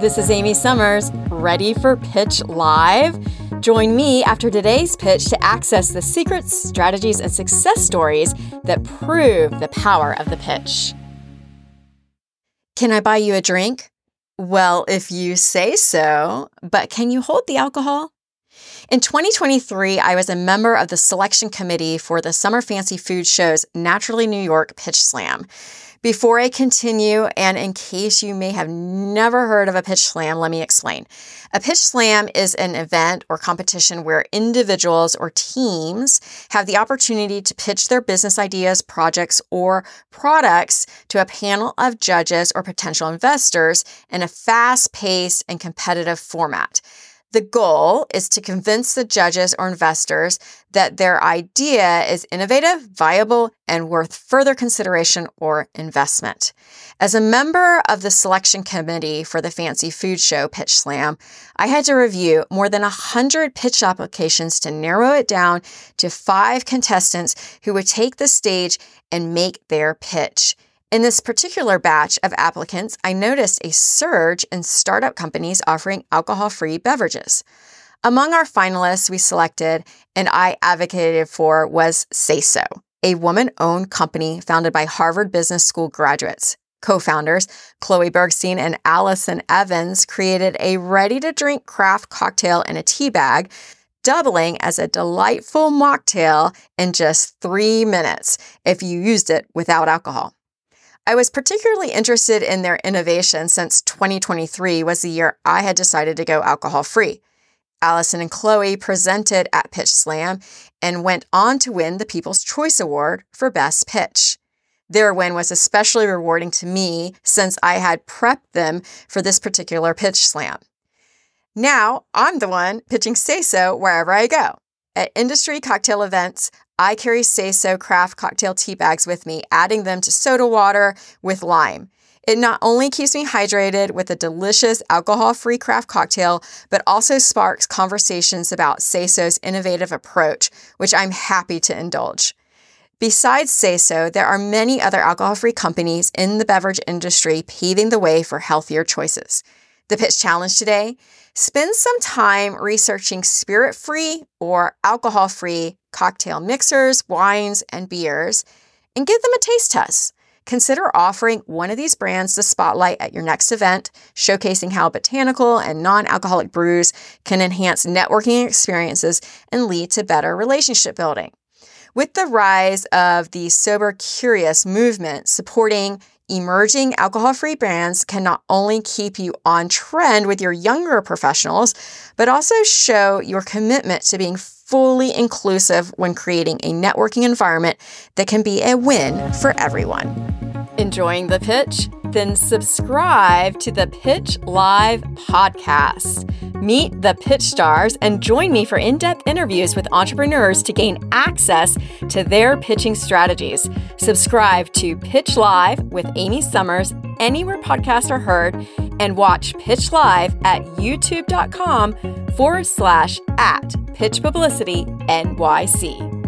This is Amy Summers, ready for Pitch Live? Join me after today's pitch to access the secrets, strategies, and success stories that prove the power of the pitch. Can I buy you a drink? Well, if you say so, but can you hold the alcohol? In 2023, I was a member of the selection committee for the Summer Fancy Food Show's Naturally New York Pitch Slam. Before I continue, and in case you may have never heard of a pitch slam, let me explain. A pitch slam is an event or competition where individuals or teams have the opportunity to pitch their business ideas, projects, or products to a panel of judges or potential investors in a fast paced and competitive format. The goal is to convince the judges or investors that their idea is innovative, viable, and worth further consideration or investment. As a member of the selection committee for the Fancy Food Show Pitch Slam, I had to review more than 100 pitch applications to narrow it down to five contestants who would take the stage and make their pitch. In this particular batch of applicants, I noticed a surge in startup companies offering alcohol free beverages. Among our finalists we selected and I advocated for was Sayso, a woman owned company founded by Harvard Business School graduates. Co founders, Chloe Bergstein and Allison Evans, created a ready to drink craft cocktail in a tea bag doubling as a delightful mocktail in just three minutes if you used it without alcohol. I was particularly interested in their innovation since 2023 was the year I had decided to go alcohol free. Allison and Chloe presented at Pitch Slam and went on to win the People's Choice Award for Best Pitch. Their win was especially rewarding to me since I had prepped them for this particular pitch slam. Now I'm the one pitching Sayso wherever I go. At industry cocktail events, I carry Sayso craft cocktail tea bags with me, adding them to soda water with lime. It not only keeps me hydrated with a delicious alcohol free craft cocktail, but also sparks conversations about Sayso's innovative approach, which I'm happy to indulge. Besides Sayso, there are many other alcohol free companies in the beverage industry paving the way for healthier choices. The pitch challenge today spend some time researching spirit free or alcohol free cocktail mixers, wines, and beers, and give them a taste test. Consider offering one of these brands the spotlight at your next event, showcasing how botanical and non alcoholic brews can enhance networking experiences and lead to better relationship building. With the rise of the sober curious movement supporting emerging alcohol free brands can not only keep you on trend with your younger professionals, but also show your commitment to being fully inclusive when creating a networking environment that can be a win for everyone. Enjoying the pitch? Then subscribe to the Pitch Live podcast. Meet the pitch stars and join me for in depth interviews with entrepreneurs to gain access to their pitching strategies. Subscribe to Pitch Live with Amy Summers anywhere podcasts are heard and watch Pitch Live at youtube.com forward slash at Pitch Publicity NYC.